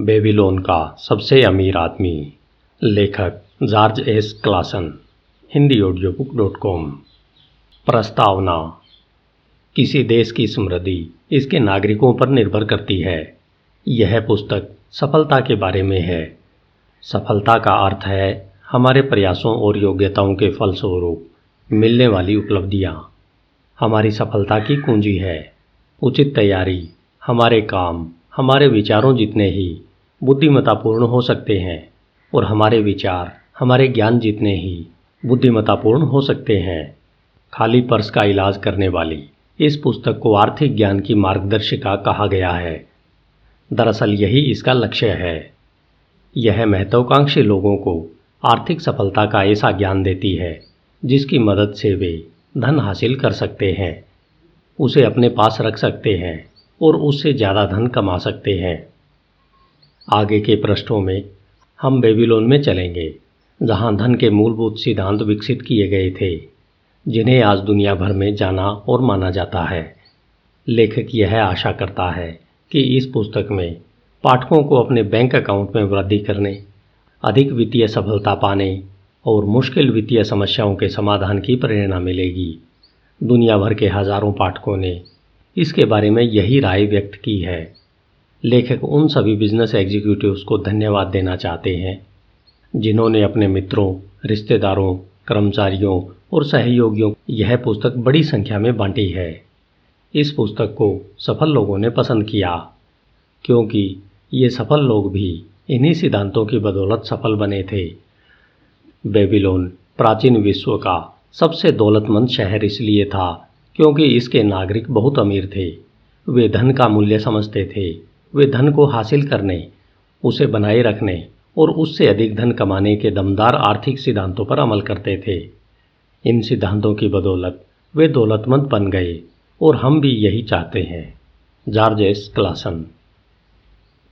Babylon का सबसे अमीर आदमी, लेखक George S Clason, Hindi audio book dot com प्रस्तावना, किसी देश की समृद्धि इसके नागरिकों पर निर्भर करती है। यह पुस्तक सफलता के बारे में है। सफलता का अर्थ है हमारे प्रयासों और योग्यताओं के फलस्वरूप मिलने वाली उपलब्धियाँ। हमारी सफलता की कुंजी है। उचित तैयारी, हमारे काम, हमारे विचारों जितने ही बुद्धिमतापूर्ण हो सकते हैं और हमारे विचार, हमारे ज्ञान जितने ही बुद्धिमतापूर्ण हो सकते हैं। खाली पर्स का इलाज करने वाली इस पुस्तक को आर्थिक ज्ञान की मार्गदर्शिका कहा गया है। दरअसल यही इसका लक्ष्य है। यह महत्वाकांक्षी लोगों को आर्थिक सफलता का ऐसा ज्ञान देती है, जिसकी मदद से वे धन हासिल कर सकते हैं, उसे अपने पास रख सकते हैं और उससे ज़्यादा धन कमा सकते हैं। आगे के पृष्ठों में हम बेबीलोन में चलेंगे, जहाँ धन के मूलभूत सिद्धांत विकसित किए गए थे, जिन्हें आज दुनिया भर में जाना और माना जाता है। लेखक यह आशा करता है कि इस पुस्तक में पाठकों को अपने बैंक अकाउंट में वृद्धि करने, अधिक वित्तीय सफलता पाने और मुश्किल वित्तीय समस्याओं के समाधान की प्रेरणा मिलेगी। दुनिया भर के हज़ारों पाठकों ने इसके बारे में यही राय व्यक्त की है। लेखक उन सभी बिज़नेस एग्जीक्यूटिव्स को धन्यवाद देना चाहते हैं, जिन्होंने अपने मित्रों, रिश्तेदारों, कर्मचारियों और सहयोगियों, यह पुस्तक बड़ी संख्या में बांटी है। इस पुस्तक को सफल लोगों ने पसंद किया, क्योंकि ये सफल लोग भी इन्हीं सिद्धांतों की बदौलत सफल बने थे। बेबीलोन प्राचीन विश्व का सबसे दौलतमंद शहर इसलिए था, क्योंकि इसके नागरिक बहुत अमीर थे। वे धन का मूल्य समझते थे। वे धन को हासिल करने, उसे बनाए रखने और उससे अधिक धन कमाने के दमदार आर्थिक सिद्धांतों पर अमल करते थे। इन सिद्धांतों की बदौलत वे दौलतमंद बन गए और हम भी यही चाहते हैं। George S Clason.